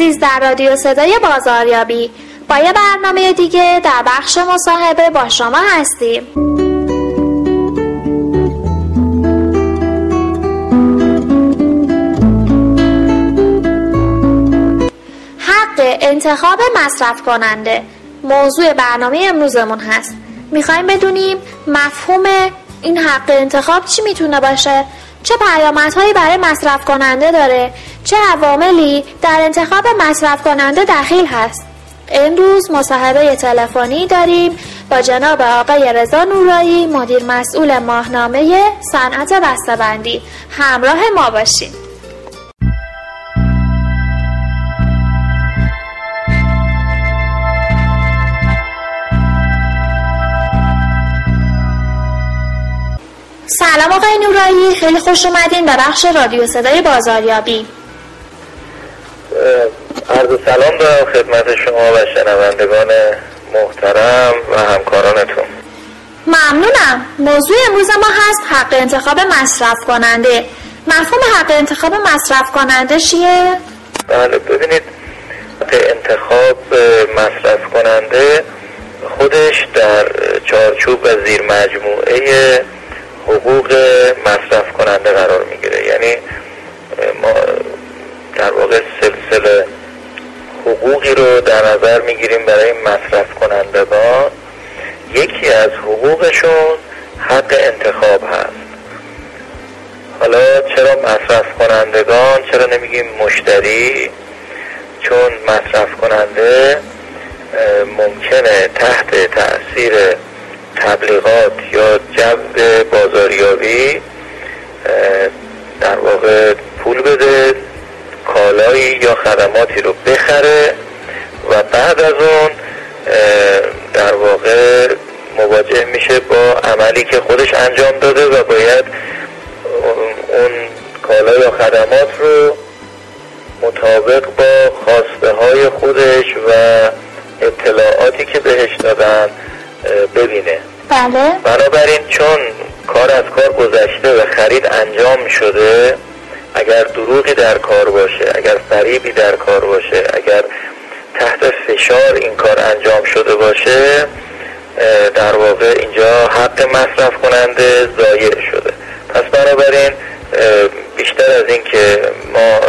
عزیز در رادیو صدای بازاریابی با یه برنامه دیگه در بخش مصاحبه با شما هستیم. حق انتخاب مصرف کننده موضوع برنامه امروزمون هست. می‌خوایم بدونیم مفهوم این حق انتخاب چی می‌تونه باشه؟ چه پیامدهایی برای مصرف کننده داره؟ چه عواملی در انتخاب مصرف کننده دخیل هست؟ امروز مصاحبه تلفنی داریم با جناب آقای رضا نورایی مدیر مسئول ماهنامه صنعت بسته‌بندی. همراه ما باشید سلام آقای نورایی خیلی خوش اومدین به بخش رادیو صدای بازاریابی. عرض سلام به خدمت شما و شنوندگان محترم و همکارانتون. ممنونم. موضوع امروز ما هست حق انتخاب مصرف کننده. مفهوم حق انتخاب مصرف کننده چیه؟ بله ببینید حق انتخاب مصرف کننده خودش در چارچوب و زیر مجموعه حقوق مصرف کننده قرار می‌گیره. یعنی ما در واقع سلسله حقوقی رو در نظر می‌گیریم برای مصرف کنندگان. یکی از حقوقشون حق انتخاب هست. حالا چرا مصرف کنندگان چرا نمیگیم مشتری؟ چون مصرف کننده ممکنه تحت تاثیر تبلیغات یا جو بازاریابی در واقع پول بده کالایی یا خدماتی رو بخره و بعد از اون در واقع مواجه میشه با عملی که خودش انجام داده و باید اون کالا یا خدمات رو مطابق با خواسته های خودش و اطلاعاتی که بهش دادن ببینه. بله. بنابراین چون کار از کار گذشته و خرید انجام شده اگر دروغی در کار باشه اگر فریبی در کار باشه اگر تحت فشار این کار انجام شده باشه در واقع اینجا حق مصرف کننده ضایع شده. پس بنابراین بیشتر از این که ما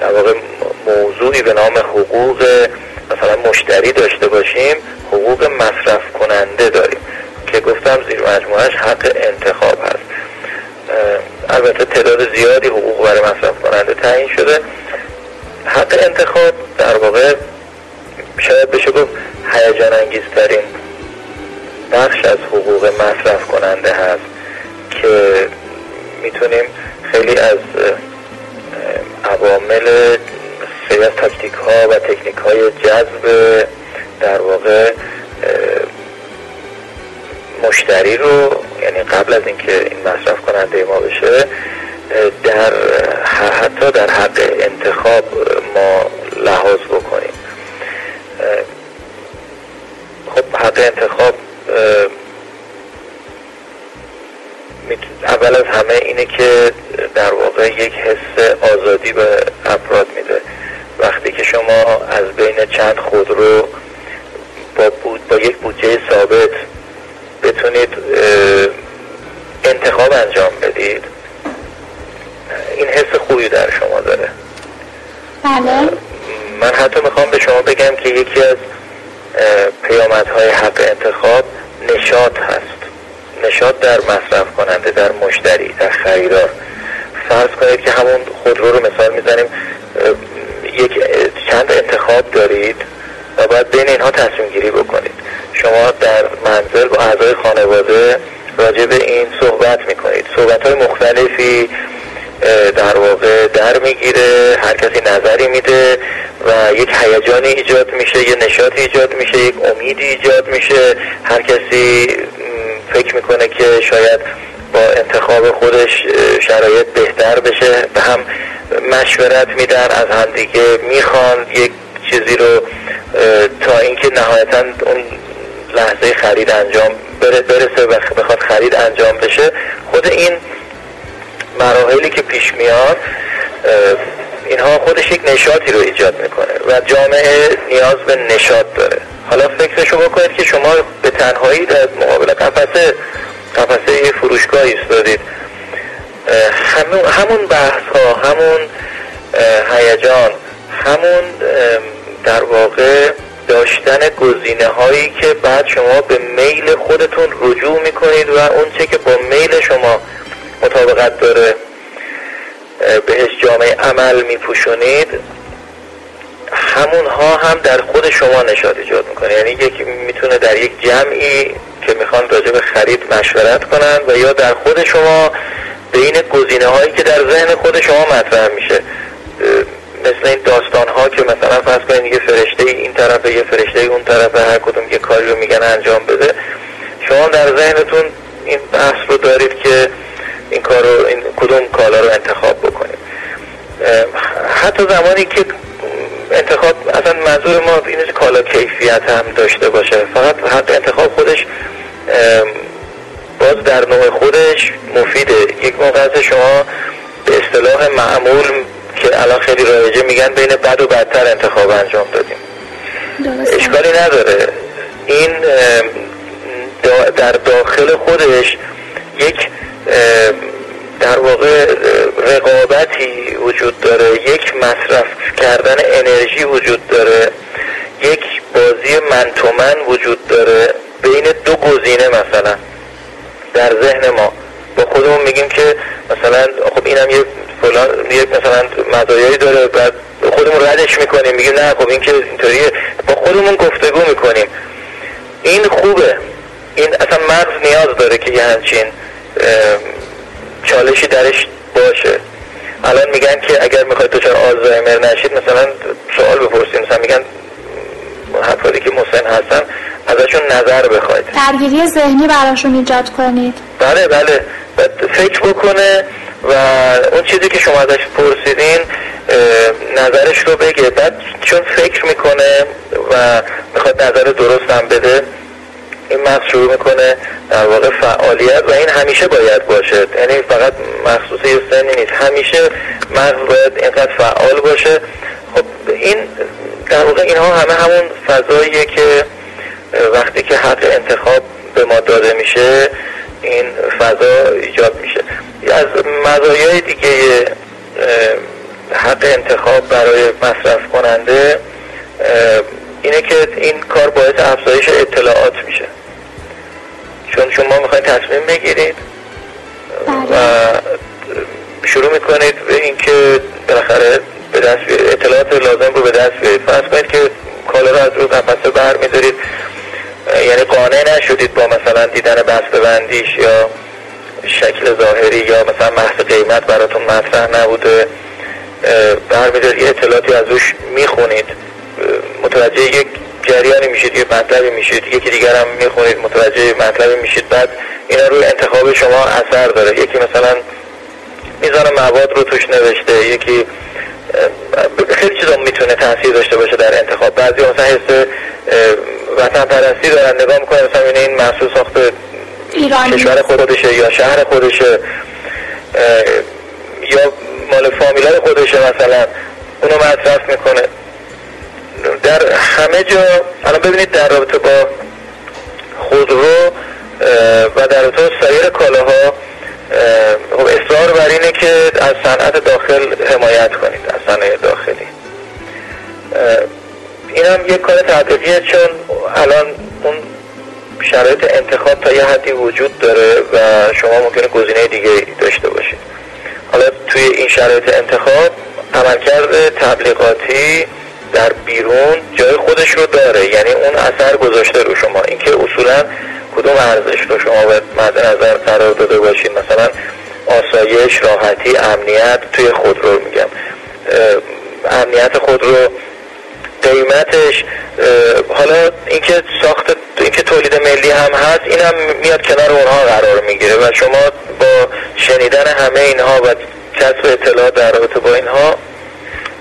در واقع موضوعی به نام حقوق مثلا مشتری داشته باشیم حقوق مصرف کننده داریم. که گفتم زیر مجموعش حق انتخاب هست. البته تعداد زیادی حقوق برای مصرف کننده تعیین شده. حق انتخاب در واقع شاید بشه گفت هیجان انگیزترین بخش از حقوق مصرف کننده هست که می‌تونیم خیلی از عوامل خیلی از تاکتیک ها و تکنیک های جذب در واقع مشتری رو یعنی قبل از اینکه این مصرف کننده ما بشه در حتی در حق انتخاب ما لحاظ بکنیم. خب حق انتخاب اول از همه اینه که در واقع یک حس آزادی به افراد میده. وقتی که شما از بین چند خودرو با, بود با یک بودجه ثابت بتونید انتخاب انجام بدید این حس خوبی در شما داره بله من حتی می‌خوام به شما بگم که یکی از پیامدهای حق انتخاب نشاط هست. نشاط در مصرف کننده در مشتری در خریدار. فرض کنید که همون خودرو رو مثال می‌زنیم یک چند انتخاب دارید و باید بین اینها تصمیم گیری بکنید. شما در منزل با اعضای خانواده راجع به این صحبت می‌کنید. صحبت های مختلفی در واقع در می‌گیره هر کسی نظری میده. و یک هیجانی ایجاد میشه یه نشاطی ایجاد میشه یک امیدی ایجاد میشه. هر کسی فکر می‌کنه که شاید با انتخاب خودش شرایط بهتر بشه. به هم مشورت میدن از همدیگه می‌خوان یک چیزی رو تا اینکه نهایتا اون لحظه خرید انجام برسه و بخواد خرید انجام بشه. خود این مراحلی که پیش میاد اینها خودش یک نشاطی رو ایجاد می‌کنه و جامعه نیاز به نشاط داره. حالا فکرشو بکنید که شما به تنهایی در مقابل قفسه قفسه فروشگاه ایستادید همون همون بحث ها همون هیجان همون در واقع داشتن گزینه هایی که بعد شما به میل خودتون رجوع می‌کنید و اون چه که با میل شما مطابقت داره. بهش جامعه عمل میپوشونید همون ها هم در خود شما نشاد ایجاد می‌کنه. یعنی یکی می‌تونه در یک جمعی که می‌خوان راجع به خرید مشورت کنن و یا در خود شما بین گزینه هایی که در ذهن خود شما مطرح میشه. مثل این داستان ها که مثلا فرض کنید یه فرشته این طرف یه فرشته اون طرف هر کدوم یه کاری رو میگن انجام بده. شما در ذهنتون این بحث رو دارید که این کار رو این کدوم کالا رو انتخاب بکنید حتی زمانی که انتخاب اصلا منظور ما این کالا کیفیت هم داشته باشه. فقط حق انتخاب خودش باز در نوع خودش مفیده. یک موقع شما به اصطلاح معمول که الان خیلی رایجه میگن بین بد و بدتر انتخاب انجام دادیم. اشکالی نداره. این در داخل خودش یک در واقع رقابتی وجود داره یک مصرف کردن انرژی وجود داره یک بازی من وجود داره بین دو گزینه مثلا در ذهن ما. با خودمون میگیم که مثلا خب اینم یه فلان یه مثلا مزایایی داره بعد خودمون ردش می‌کنیم میگیم نه خب این که اینطوریه. با خودمون گفتگو می‌کنیم. این خوبه. این اصلا مغز نیاز داره که یه همچین چالشی درش باشه. الان میگن که اگر می‌خواید دچار آلزایمر نشید مثلا سوال بپرسید مثلا میگن افرادی که مسن هستن ازشون نظر بخواید. درگیری ذهنی براشون ایجاد کنید. بله بله. فکر بکنه و اون چیزی که شما ازش پرسیدین نظرش رو بگه. بعد چون فکر می‌کنه و می‌خواد نظر درست هم بده این مغز شروع می‌کنه در واقع فعالیت و این همیشه باید باشه. یعنی فقط مخصوص یه سنی نیست. همیشه مغز باید اینقدر فعال باشه. خب این در واقع اینها همه همون فضاییه که وقتی که حق انتخاب به ما داده میشه این فضا ایجاد میشه. از مزایای دیگه حق انتخاب برای مصرف کننده اینه که این کار باعث افزایش اطلاعات میشه. چون شما می‌خواید تصمیم بگیرید و شروع می‌کنید به اینکه بالاخره به دست اطلاعات لازم رو به دست بیارید. فرض کنید که کالا رو از رو قفسه بر میدارید یعنی قانع نشدید با مثلا دیدن بسته بندیش یا شکل ظاهری یا مثلا محض قیمت براتون مطرح نبوده. برمیدارید یه اطلاعاتی از روش می‌خونید. متوجه یک جریانی میشید یه مطلبی میشید یکی دیگر هم می‌خونید متوجه مطلبی میشید بعد اینا روی انتخاب شما اثر داره. یکی مثلا میزان مواد رو توش نوشته یکی خیلی چیزا می‌تونه تاثیر داشته باشه در انتخاب. بعضی مثلا حس وطن پرستی دارن نگاه می‌کنه مثلا این محصول ساخته کشور خودشه یا شهر خودشه یا مال فامیلای خودشه مثلا. اونو مصرف می‌کنه. در همه جا الان ببینید در رابطه با خودرو و در رابطه با سایر کالاها خب اصرار بر اینه که از صنعت داخل حمایت کنید از صنایع داخلی. این هم یک کار تحقیقیه چون الان اون شرایط انتخاب تا یه حدی وجود داره و شما ممکنه گزینه دیگه داشته باشید. حالا توی این شرایط انتخاب عملکرد تبلیغاتی در بیرون جای خودش رو داره. یعنی اون اثر گذاشته رو شما. اینکه اصولا کدوم ارزش رو شما باید مد نظر قرار داده باشید مثلا آسایش راحتی امنیت توی خودرو میگم. امنیت خودرو قیمتش حالا اینکه ساخت اینکه تولید ملی هم هست این هم میاد کنار اونها قرار می‌گیره و شما با شنیدن همه اینها و کسب اطلاعات در رابطه با اینها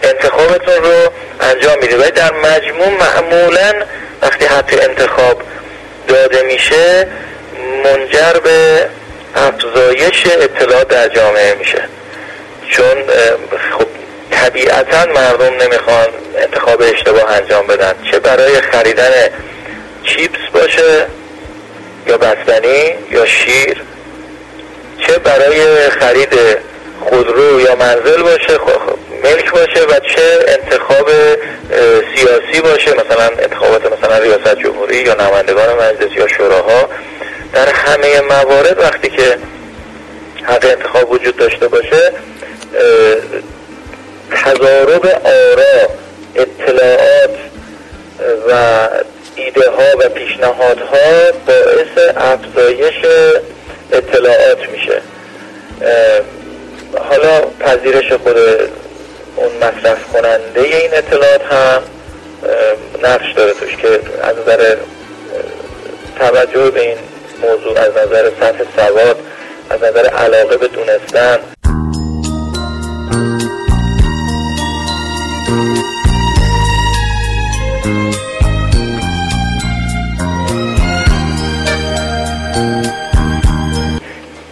انتخابتون رو انجام میده و در مجموع معمولا وقتی حتی انتخاب داده میشه منجر به افزایش اطلاعات در جامعه میشه. چون خب طبیعتا مردم نمی‌خوان انتخاب اشتباه انجام بدن. چه برای خریدن چیپس باشه یا بستنی یا شیر. چه برای خرید خودرو یا منزل باشه ملک باشه و چه انتخاب سیاسی باشه مثلا انتخابات مثلا ریاست جمهوری یا نمایندگان مجلس یا شوراها در همه موارد وقتی که حق انتخاب وجود داشته باشه تضارب آرا اطلاعات و ایده ها و پیشنهادها باعث افزایش اطلاعات میشه. حالا پذیرش خود اون مصرف کننده این اطلاعات هم نقش داره توش که از نظر توجه به این موضوع از نظر سطح سواد از نظر علاقه به دونستن.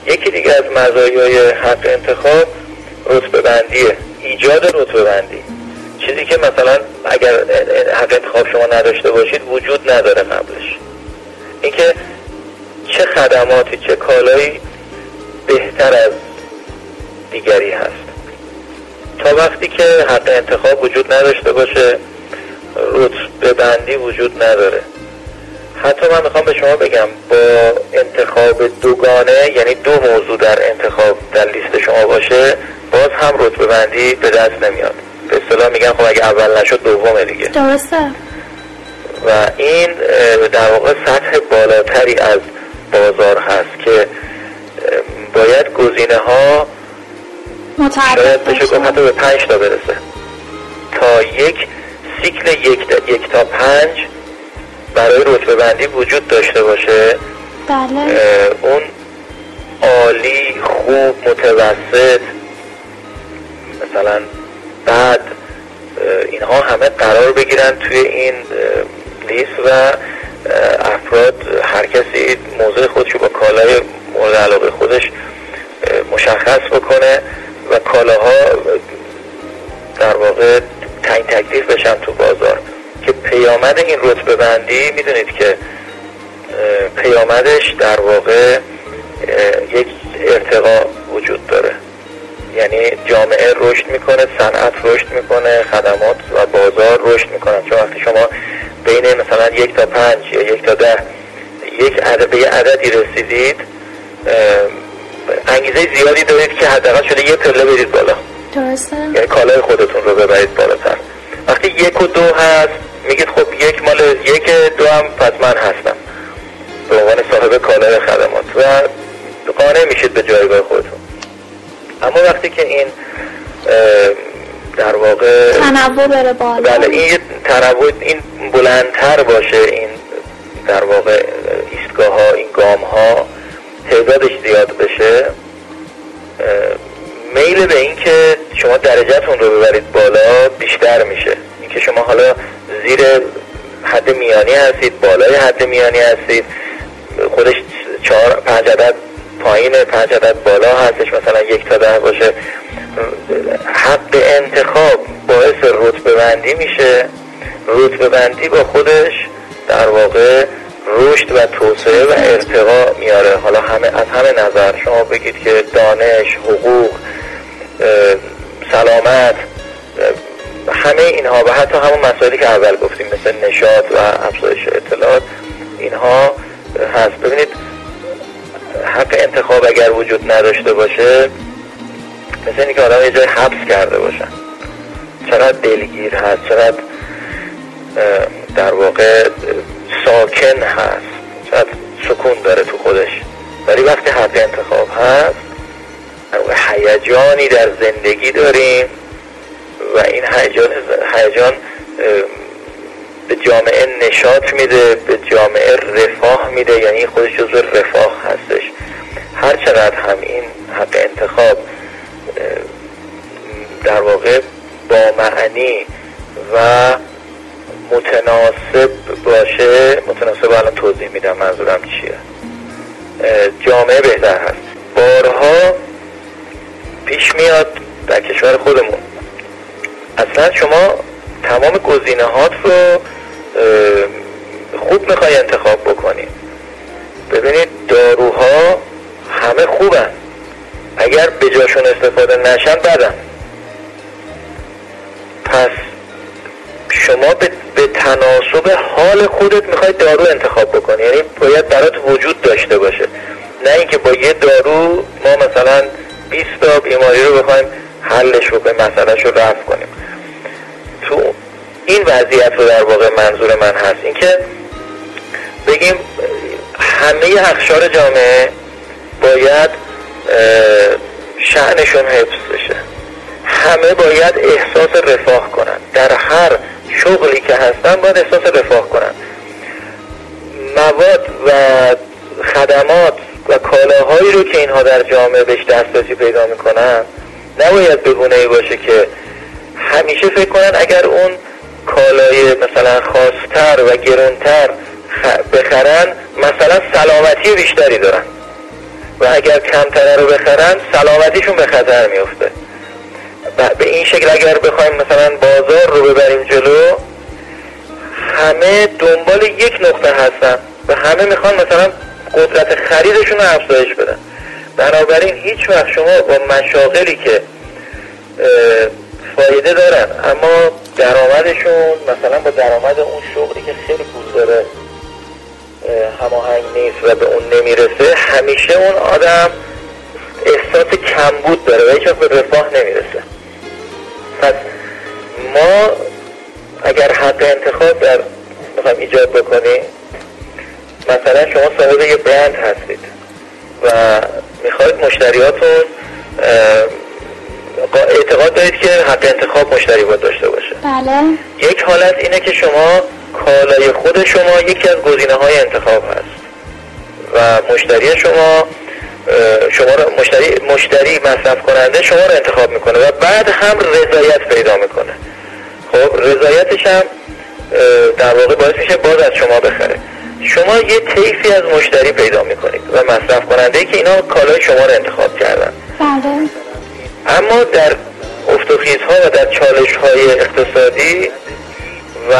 یکی دیگه از مزایای حق انتخاب رتبه بندیه ایجاد رتبه بندی. چیزی که مثلا اگر حق انتخاب شما نداشته باشید وجود نداره قبلش. اینکه چه خدماتی چه کالایی بهتر از دیگری هست. تا وقتی که حق انتخاب وجود نداشته باشه رتبه بندی وجود نداره. حتی من می‌خوام به شما بگم با انتخاب دوگانه یعنی دو موضوع در انتخاب در لیست شما باشه باز هم رتبه بندی به دست نمیاد. به اصطلاح میگن خب اگه اول نشد دومه دیگه. درسته. و این در واقع سطح بالاتری از بازار هست که باید گزینه ها شاید بشه. گفت حتی به پنج تا برسه. تا یک سیکل یک, یک تا پنج برای رتبه بندی وجود داشته باشه. بله. اون عالی خوب متوسط مثلا بعد اینها همه قرار بگیرن توی این لیست و افراد هر کسی موضوع خودشو با کالای مورد علاقه خودش مشخص بکنه و کالاها در واقع تعیین تکلیف بشن تو بازار. که پیامد این رتبه بندی می‌دونید که پیامدش در واقع یک ارتقا وجود داره. یعنی جامعه رشد می‌کنه صنعت رشد می‌کنه خدمات و بازار رشد می‌کنه. چون وقتی شما بین مثلا یک تا پنج یا یک تا ده یک عدد به عددی رسیدید انگیزه زیادی دارید که حداقل شده یه پله برید بالا. درسته. یعنی کالای خودتون رو ببرید بالاتر. وقتی یک و دو هست میگید خب یک مال یک دو هم پس من هستم. به عنوان صاحب کالای خدمات. و قانع میشید به جایگاه خودتون. اما وقتی که این در واقع تنوع بره بالا. بله این تنوع این بلندتر باشه این در واقع ایستگاه ها این گام ها تعدادش زیاد بشه. میل به این که شما درجهتون رو ببرید بالا بیشتر میشه. اینکه شما حالا زیر حد میانی هستید بالای حد میانی هستید خودش چهار پنج عدد پایین پنج عدد بالا هستش مثلا یک تا ده باشه. حق انتخاب باعث رتبه بندی میشه. رتبه بندی با خودش در واقع رشد و توسعه و ارتقا میاره. حالا همه از همه نظر شما بگید که دانش حقوق سلامت همه اینها و حتی همون مسائلی که اول گفتیم مثل نشاط و افزایش اطلاعات اینها هست. ببینید حق انتخاب اگر وجود نداشته باشه مثل اینکه آدم یه جای حبس کرده باشن. چقدر دلگیر هست چقدر در واقع ساکن هست چقدر سکون داره تو خودش. ولی وقتی حق انتخاب هست هیجانی در زندگی داریم و این هیجان هیجان به جامعه نشاط میده به جامعه رفاه میده یعنی خودش جزو رفاه هستش. هر چقدر هم این حق انتخاب در واقع با معنی و متناسب باشه متناسب الان توضیح میدم منظورم چیه. جامعه بهتر هست. بارها پیش میاد در کشور خودمون. اصلا شما تمام گزینه هات رو خوب می‌خوای انتخاب بکنی. ببینید داروها همه خوبن. اگر به جاشون استفاده نشن بدن. پس شما به, به تناسب حال خودت می‌خوای دارو انتخاب بکنی. یعنی باید برات وجود داشته باشه. نه اینکه با یه دارو ما مثلا 20 تا بیماری رو بخوایم حلش به مسئلهش رو رفت کنیم. این وضعیت رو در واقع منظور من هست. اینکه بگیم همه اخشار جامعه باید شعنشون حفظ بشه. همه باید احساس رفاه کنن. در هر شغلی که هستن باید احساس رفاه کنن. مواد و خدمات و کالاهایی رو که اینها در جامعه بهش دسترسی پیدا می‌کنن نباید بگونه ای باشه که همیشه فکر کنن اگر اون کالای مثلا خاصتر و گرونتر بخرن مثلا سلامتی بیشتری دارن. و اگر کمتره رو بخرن سلامتیشون به خطر میفته به این شکل اگر بخوایم مثلا بازار رو ببریم جلو همه دنبال یک نقطه هستن و همه می‌خوان مثلا قدرت خریدشون رو افزایش بدن. بنابراین هیچ وقت شما با مشاغلی که فایده دارن. اما درآمدشون مثلا با درآمد اون شغلی که خیلی پول داره هماهنگ نیست و به اون نمی‌رسه همیشه اون آدم احساس کمبود داره و هیچ به رفاه نمی‌رسه. پس ما اگر حق انتخاب در می‌خوایم ایجاد بکنیم مثلا شما صاحب یه برند هستید و می‌خواید مشتریاتون اعتقاد دارید که حق انتخاب مشتری باید داشته باشه. بله. یک حالت اینه که شما کالای خود شما یکی از گزینه های انتخاب هست. و مشتری شما شما رو مشتری مشتری مصرف کننده شما رو انتخاب می‌کنه و بعد هم رضایت پیدا می‌کنه. خب رضایتش هم در واقع باعث میشه باز از شما بخره. شما یه طیفی از مشتری پیدا می‌کنید و مصرف کننده که اینا کالای شما رو انتخاب کردن. بله. اما در ها و در چالش های اقتصادی و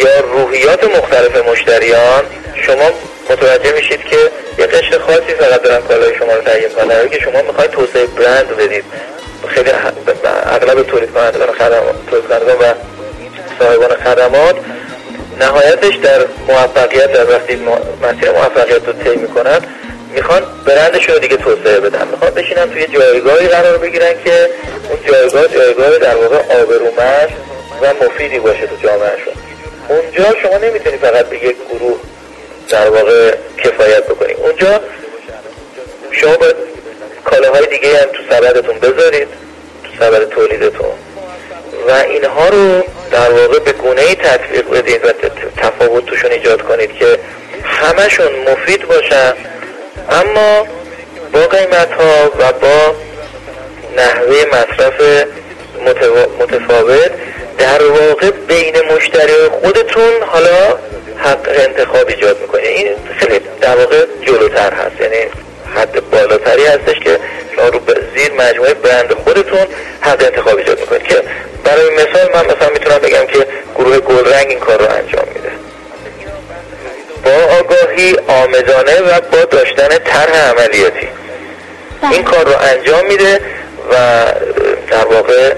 یا روحیات مختلف مشتریان شما متوجه میشید که یه قشر خاصی فقط دارن کالای شما رو تهیه کنن که شما می‌خواید توسعه برند بدید خیلی اغلب تولید کنندگان خدمات و صاحبان خدمات نهایتش در موفقیت در وقتی مسیر موفقیت رو طی می‌کنن می‌خوان برندشون رو دیگه توسعه بدن. می‌خوان بشینن توی جایگاهی قرار بگیرن که اون جایگاه جایگاه در واقع آبرومند و مفیدی باشه تو جامعهشون. اونجا شما نمی‌تونی فقط به یک گروه در واقع کفایت بکنید اونجا شما باید کالاهای دیگه هم تو سبدتون بذارید تو سبد تولیدتون. و اینها رو در واقع به گونه ای تطبیق بدید و تفاوت توشون ایجاد کنید که همشون مفید باشن اما با قیمت ها و با نحوه مصرف متفاوت در واقع بین مشتری خودتون حالا حق انتخاب ایجاد می‌کنه این خیلی در واقع جلوتر هست. یعنی حد بالاتری هستش که شما رو زیر مجموعه برند خودتون حق انتخاب ایجاد می‌کنید که برای مثال من مثلا می‌تونم بگم که گروه گلرنگ این کار رو انجام میده. آگاهی آمدانه و با داشتن طرح عملیاتی بله. این کار رو انجام میده و در واقع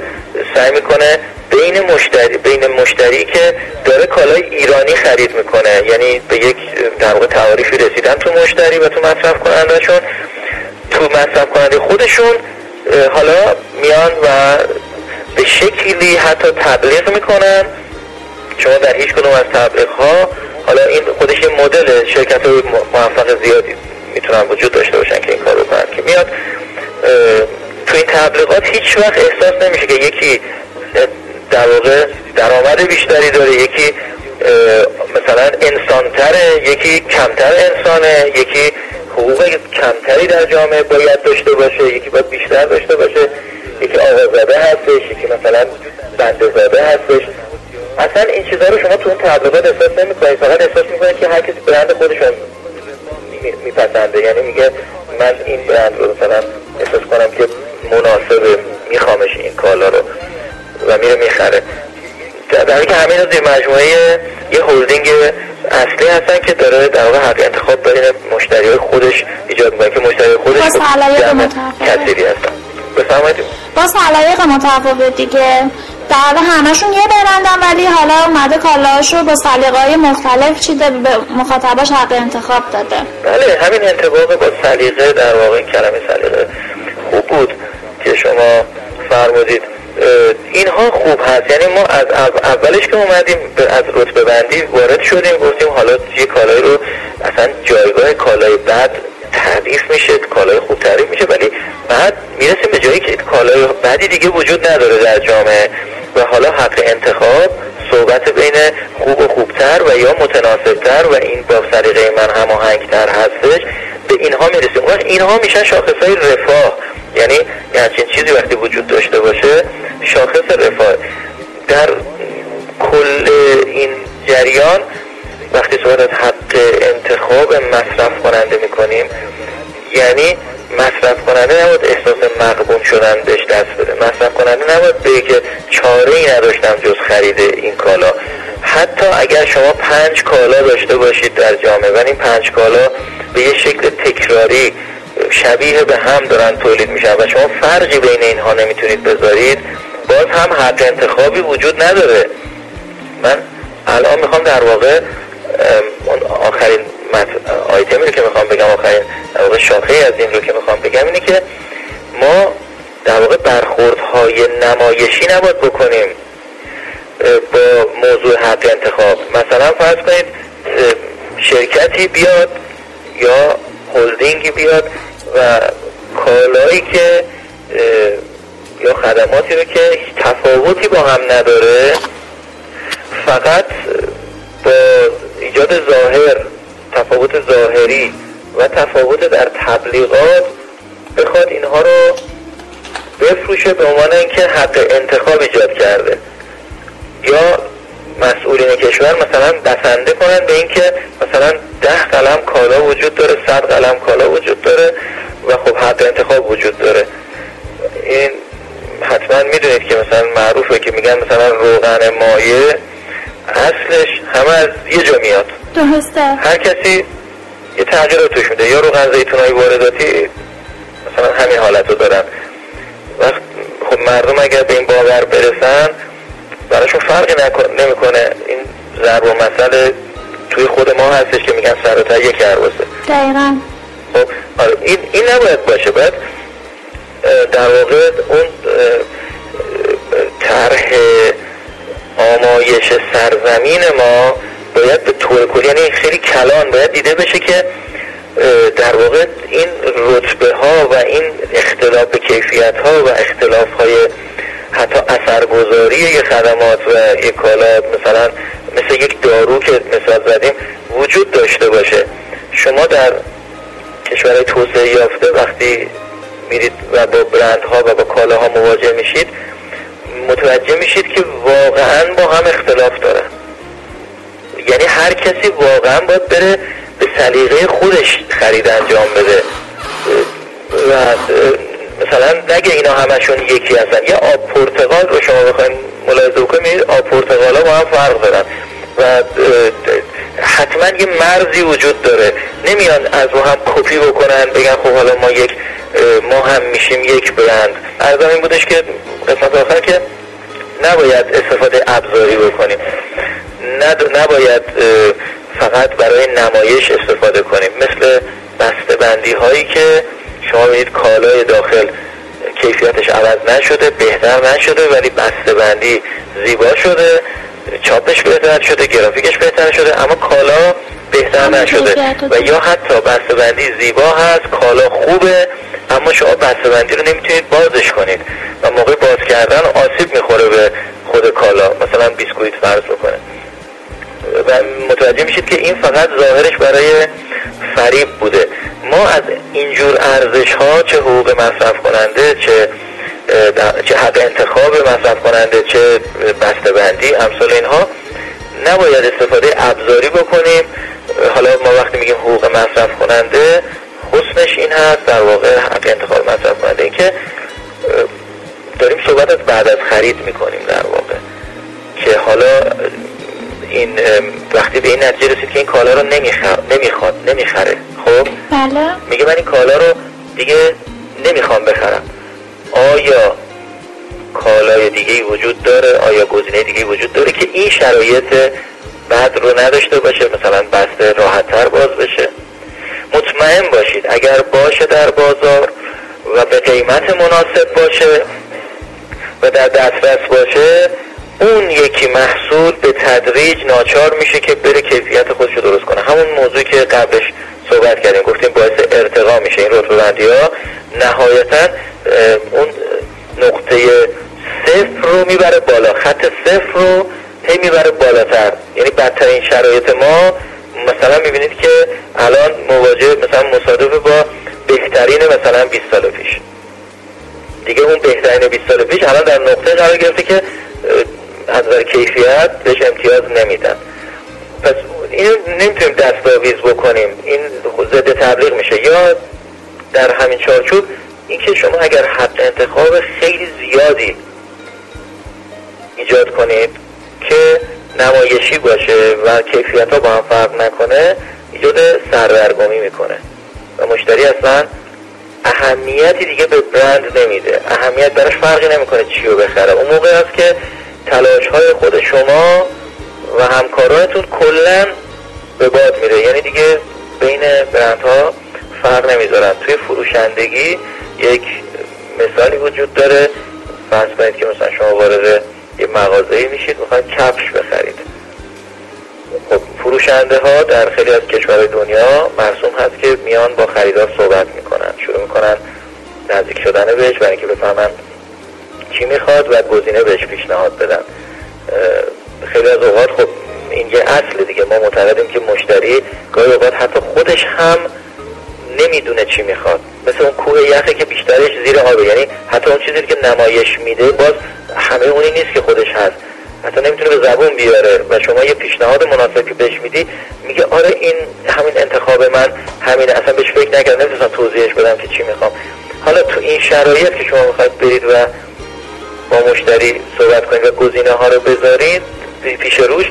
سعی می‌کنه بین مشتری بین مشتری که داره کالای ایرانی خرید می‌کنه یعنی به یک در واقع تعاریفی رسیدن تو مشتری و تو مصرف کنندهشون تو مصرف کننده خودشون حالا میان و به شکلی حتی تبلیغ می‌کنن شما در هیچ کدوم از تبلیغ ها حالا این خودش یه مدل شرکت های موفق زیادی می‌تونن وجود داشته باشن که این کار کنن که میاد تو این تبلیغات هیچ وقت احساس نمیشه که یکی در واقع درآمد بیشتری داره یکی مثلا انسانتره یکی کمتر انسانه یکی حقوق کمتری در جامعه باید داشته باشه یکی باید بیشتر داشته باشه یکی آقازاده هستش یکی مثلا بنده زاده هستش. اصلا این چیزها رو شما تو اون تبلیغات احساس نمی‌کنید. فقط احساس می‌کنید که هر کسی برند خودشون میپسنده. یعنی میگه من این برند رو مثلا احساس کنم که مناسب میخوامش این کالا رو و میره می‌خره. در که همین زیر مجموعه یه هولدینگ اصلی هستن که داره در واقع حق انتخاب بین مشتری خودش ایجاد می‌کنه که مشتری خودش باز علایق کثیری هستن. بفرمایید. باز علایق متفاوت دیگه. در واقع همشون یه برندن ولی حالا اومده کالاشو با سلیقه‌های مختلف چیده به مخاطباش حق انتخاب داده. بله همین انتخاب با سلیقه در واقع کلمه سلیقه خوب بود که شما فرمودید. اینها خوب هست. یعنی ما از اولش که اومدیم از رتبه بندی وارد شدیم گفتیم حالا یه کالایی رو اصلا جایگاه کالای بد تعریف میشه کالای خوب تعریف میشه ولی بعد می‌رسیم به جایی که کالای بدی دیگه وجود نداره در جامعه و حالا حق انتخاب صحبت بین خوب و خوبتر و یا متناسبتر و این با سلیقه من هماهنگتر هستش به اینها می‌رسیم. اون اینها میشن شاخص های رفاه. یعنی همچین چیزی وقتی وجود داشته باشه شاخص رفاه. در کل این جریان وقتی صحبت از حق انتخاب مصرف کننده می‌کنیم یعنی مصرف کننده نباید احساس مقبون شدن بهش دست بده. مصرف کننده نباید بگه که چاره ای نداشتم جز خرید این کالا. حتی اگر شما پنج کالا داشته باشید در جامعه و این پنج کالا به یه شکل تکراری شبیه به هم دارن تولید میشن و شما فرقی بین اینها نمی‌تونید بذارید باز هم حق انتخابی وجود نداره. من الان می‌خوام در واقع آخرین آیتمی رو که می‌خوام بگم آخرین در واقع شاخه از این رو که می‌خوام بگم اینه که ما در واقع برخوردهای نمایشی نباید بکنیم با موضوع حق انتخاب. مثلا فرض کنید شرکتی بیاد یا هلدینگی بیاد و کالایی که یا خدماتی رو که تفاوتی با هم نداره فقط با ایجاد ظاهر تفاوت ظاهری و تفاوت در تبلیغات بخواد اینها رو بفروشه به عنوان اینکه حق انتخاب ایجاد کرده. یا مسئولین کشور مثلا بسنده کنن به اینکه مثلا ده قلم کالا وجود داره صد قلم کالا وجود داره و خب حق انتخاب وجود داره. این حتما می‌دونید که مثلا معروفه که میگن مثلا روغن مایه اصلش همه از یه جا میاد. درسته. هر کسی یه تغییر توش میده. یا روغن زیتون های وارداتی مثلا همین حالت رو دارن. وقت خب مردم اگر به این باور برسن براشون فرقی نمی‌کنه. این ضرب و مسئله توی خود ما هستش که میگن سر یک عرباسه دقیقا. خب آره، این, این نباید باشه. باید در واقع اون طرح آمایش سرزمین ما باید به طور کلی یعنی خیلی کلان باید دیده بشه که در واقع این رتبه ها و این اختلاف کیفیت ها و اختلاف های حتی اثرگذاری یه خدمات و یه کالا مثلا مثل یک دارو که مثال زدیم وجود داشته باشه. شما در کشورهای توسعه یافته وقتی میرید و با برندها و با کالاها مواجه میشید متوجه میشید که واقعا با هم اختلاف دارن یعنی هر کسی واقعا باید بره به سلیقه خودش خرید انجام بده. و مثلا نگه اینا همشون یکی هستن. یه آب پرتقال رو شما بخواین ملاحظه بکنید آب پرتقال ها با هم فرق دارن. و حتما یه مرزی وجود داره. نمیان از رو هم کپی بکنن بگن خب حالا ما یک ما هم میشیم یک برند از این بودش که قسمت آخر که نباید استفاده ابزاری بکنیم. نباید فقط برای نمایش استفاده کنیم. مثل بسته بندی هایی که شما ببینید کالای داخل کیفیتش عوض نشده بهتر نشده ولی بسته بندی زیبا شده چاپش بهتر شده گرافیکش بهتر شده اما کالا بهتر نشده. و یا حتی بسته بندی زیبا هست کالا خوبه اما شما بسته بندی رو نمی‌تونید بازش کنید. و موقع باز کردن آسیب می‌خوره به خود کالا. مثلا بیسکویت فرض بکنه. و متوجه میشید که این فقط ظاهرش برای فریب بوده. ما از اینجور ارزش ها چه حقوق مصرف کننده چه چه حق انتخاب مصرف کننده چه بندی امثال اینها نباید استفاده ابزاری بکنیم. حالا ما وقتی میگیم حقوق مصرف کننده حسنش این هست در واقع حق انتخاب مصرف کننده این که داریم صحبت از بعد از خرید می‌کنیم در واقع که حالا این وقتی به این نتیجه رسید که این کالا رو نمی‌خواد نمی‌خره خب؟ بله. میگه من این کالا رو دیگه نمی‌خوام بخرم. آیا کالای دیگه وجود داره؟ آیا گزینه دیگه وجود داره که این شرایط بعد رو نداشته باشه مثلا بسته راحتتر باز بشه؟ مطمئن باشید. اگر باشه در بازار و به قیمت مناسب باشه و در دسترس باشه اون یکی محصول به تدریج ناچار میشه که بره کیفیت خودش رو درست کنه. همون موضوعی که قبلش صحبت کردیم گفتیم باعث ارتقا میشه این رتبه بندی ها نهایتا اون نقطه صفر رو می‌بره بالا. خط صفر رو هی می‌بره بالاتر. یعنی بدترین شرایط ما مثلا می‌بینید که الان مواجه مثلا مصادف با بهترین مثلا 20 سال پیش. دیگه اون بهترین 20 سال پیش الان در نقطه قرار گرفته که از کیفیت بهش امتیاز نمیدن. پس این نمی‌تونیم دستاویز بکنیم. این ضد تبلیغ میشه. یا در همین چارچوب اینکه شما اگر حق انتخاب خیلی زیادی ایجاد کنید که نمایشی باشه و کیفیت ها با هم فرق نکنه ایجاد سرورگمی می‌کنه. و مشتری اصلا اهمیتی دیگه به برند نمیده. اهمیت براش فرقی نمی‌کنه چی رو بخره. اون موقع است که تلاش های خود شما و همکارانتون کلا به باد میره. یعنی دیگه بین برندها فرق نمی‌ذارن. توی فروشندگی یک مثالی وجود داره. فرض کنید که مثلا شما وارد یه مغازه میشید می‌خواید کفش بخرید. خب فروشنده ها در خیلی از کشورهای دنیا مرسوم هست که میان با خریدار صحبت می‌کنن. شروع می‌کنن نزدیک شدن بهش برای اینکه بفهمن چی می‌خواد و گزینه بهش پیشنهاد بدن. خیلی از اوقات خب این یه اصل دیگه. ما معتقدیم که مشتری گاهی اوقات حتی خودش هم نمی‌دونه چی می‌خواد. مثل اون کوه یخه که بیشترش زیر آبه. یعنی حتی اون چیزی که نمایش میده باز همه اونی نیست که خودش هست. حتی نمی‌تونه به زبون بیاره و شما یه پیشنهاد مناسب که بهش میدی میگه آره این همین انتخاب من همین اصلا بهش فکر نکردم نمی‌تونم توضیحش بدم که چی می‌خوام. حالا تو این شرایط که شما می‌خواید برید و با مشتری صحبت کنید و گزینه ها رو بذارید پیش روش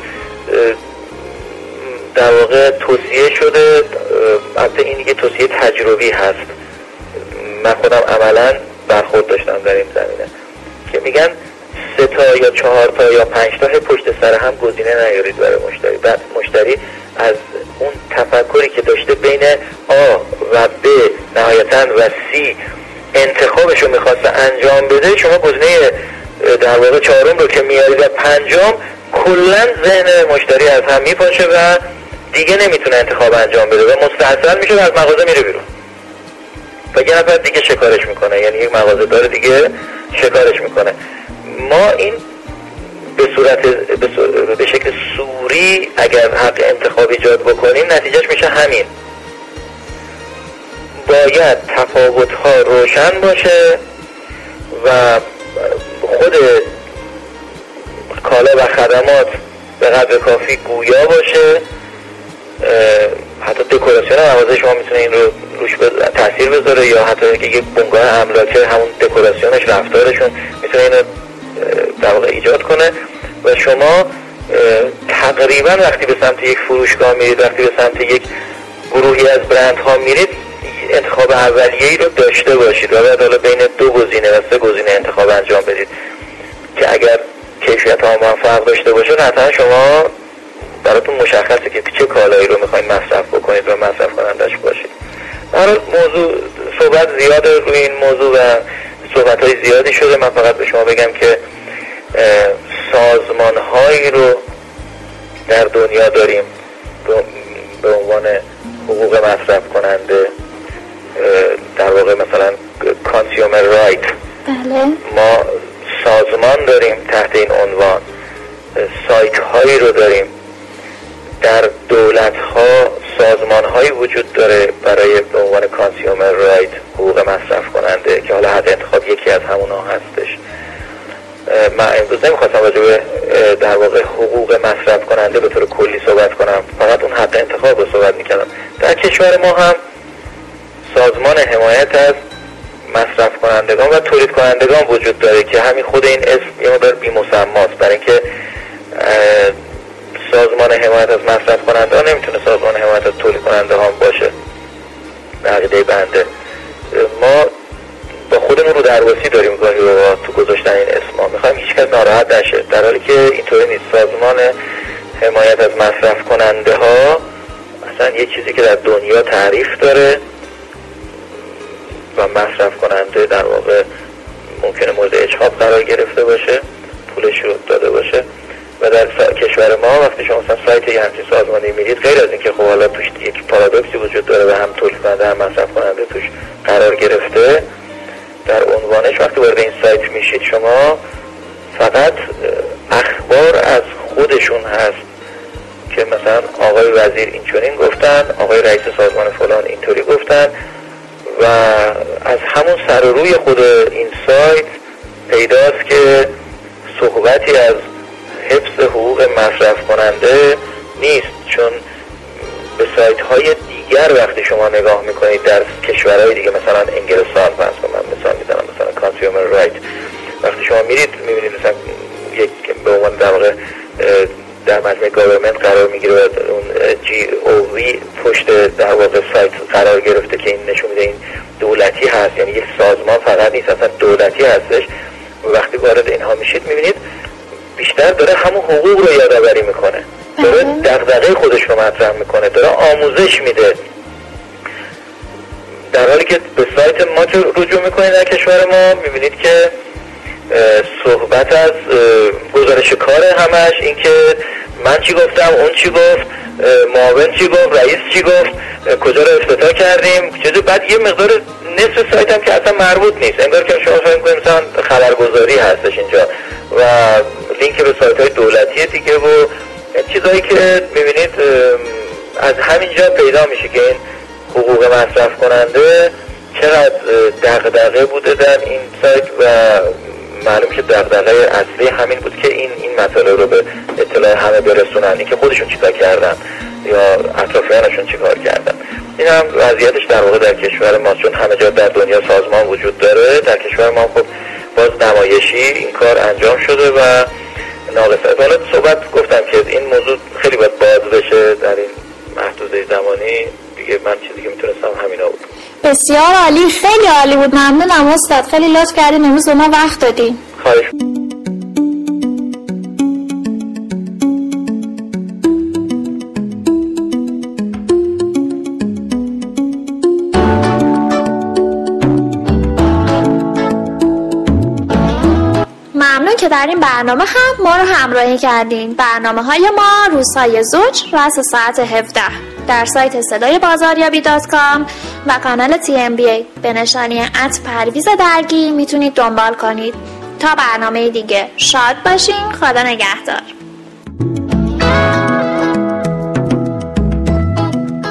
در واقع توصیه شده البته این دیگه توصیه تجربی هست. من خودم عملا برخورد داشتم در این زمینه. که میگن سه تا یا چهار تا یا پنج تا پشت سر هم گزینه نیارید برای مشتری. بعد مشتری از اون تفکری که داشته بین آ و ب نهایتا و سی انتخابش رو می‌خواست انجام بده شما گزینه در واقع چهارم رو که میارید و پنجم کلا ذهن مشتری از هم میپاشه و دیگه نمی‌تونه انتخاب انجام بده و مستحصل میشه و از مغازه میره بیرون. و یه نفر دیگه شکارش می‌کنه یعنی یک مغازه داره دیگه شکارش می‌کنه. ما این به صورت به شکل سوری اگر حق انتخاب ایجاد بکنیم نتیجهش میشه همین. باید تفاوت ها روشن باشه و خود کالا و خدمات به قدر کافی گویا باشه. حتی دکوراسیون مغازه شما می‌تونه این رو روش تاثیر بذاره یا حتی که یک بنگاه املاکه همون دکوراسیونش رفتارشون می‌تونه اینو در ایجاد کنه و شما تقریبا وقتی به سمت یک فروشگاه میرید وقتی به سمت یک گروهی از برند ها میرید انتخاب اولیه ای رو داشته باشید و بعد حالا بین دو گزینه و سه گزینه انتخاب انجام بدید که اگر کیفیت ها هم فرق داشته باشه حتما شما براتون مشخصه که چه کالایی رو می‌خواین مصرف بکنید و مصرف کنندش باشید برای موضوع صحبت زیاده روی این موضوع و صحبت های زیادی شده. من فقط به شما بگم که سازمان هایی رو در دنیا داریم به عنوان حقوق مصرف کننده در واقع مثلا کانسیومر رایت بله. ما سازمان داریم تحت این عنوان. سایت هایی رو داریم. در دولت ها سازمان هایی وجود داره برای به عنوان کانسیومر رایت حقوق مصرف کننده که حالا حد انتخاب یکی از همونا هستش. من امروز نمی‌خواستم راجع به در واقع حقوق مصرف کننده به طور کلی صحبت کنم. فقط اون حق انتخاب رو صحبت می‌کردم. در کشور ما هم سازمان حمایت از مصرف کنندگان و تولید کنندگان وجود داره که همین خود این اسم یه مقدار بیمسماست برای اینکه سازمان حمایت از مصرف کننده ها نمی‌تونه سازمان حمایت از تولید کننده ها باشه. به عقیده بنده. ما با خودمون رو درواسی داریم گاهی رو تو گذاشتن این اسم ها می‌خوایم هیچکس ناراحت نشه. در حالی که اینطوری نیست. سازمان حمایت از مصرف کننده ها اصلا یه چیزی که در دنیا تعریف داره و مصرف کننده در واقع ممکنه مورد اجحاب قرار گرفته باشه پولش رو داده باشه. و در کشور ما وقتی شما مثلا سایت یه همچین سازمانی میرید غیر از اینکه خب حالا توش یک پارادوکسی وجود داره و هم تولید کننده هم مصرف کننده توش قرار گرفته در عنوانش وقتی وارد این سایت میشید شما فقط اخبار از خودشون هست که مثلا آقای وزیر این چونین گفتن آقای رئیس سازمان فلان اینطوری گفتن و از همون سر روی خود این سایت پیداست که صحبتی از حفظ حقوق مصرف کننده نیست چون به سایت های دیگر وقتی شما نگاه می‌کنید در کشورهای دیگه مثلا انگلستان فرض من مثال می‌زنم مثلا consumer right وقتی شما میرید می‌بینید مثلا یک به عنوان در واقع در مجموعه government قرار می‌گیره و NGO وی پشت در واقع سایت قرار گرفته که این نشون میده این دولتی هست. یعنی یک سازمان فقط نیست اصلا دولتی هستش. وقتی وارد اینها میشید می‌بینید بیشتر داره همون حقوق رو یادآوری می‌کنه. داره بله. دغدغه خودش رو مطرح می‌کنه. داره آموزش میده. در حالی که به سایت ما که رجوع می‌کنید در کشور ما می‌بینید که صحبت از گزارش کار همش اینکه من چی گفتم اون چی گفت معاون چی گفت رئیس چی گفت کجا رو افتتاح کردیم. چیزی بعد یه مقدار نصف سایت هم که اصلا مربوط نیست. انگار که شما فهم کنید مثلا خبرگزاری هستش اینجا. و لینک به سایت های دولتی دیگه و چیزهایی که می‌بینید از همینجا پیدا میشه که این حقوق مصرف کننده چقدر دغدغه بوده در این سایت و معلوم که دغدغه اصلی همین بود که این این مطالب رو به اطلاع همه برسونن. این که خودشون چیکار کردن یا اطرافیانشون چیکار کردن. این هم وضعیتش در واقع در کشور ما چون همه جا در دنیا سازمان وجود داره در کشور ما خب باز نمایشی این کار انجام شده و ناقصه. حالا صحبت گفتم که این موضوع خیلی باید باز بشه در این محدوده زمانی. دیگه من چیزی که می‌تونستم همینا بود. بسیار عالی. خیلی عالی بود. ممنونم استاد. خیلی لطف کردین. امروز به ما وقت دادین. خواهش. که در این برنامه هم ما رو همراهی کردین. برنامه های ما روزهای زوج راست ساعت 17 در سایت صدای بازاریابی dot com و کانال TMBA. به نشانی at پرویز درگی می‌تونید دنبال کنید. تا برنامه دیگه شاد باشین. خدا نگهدار.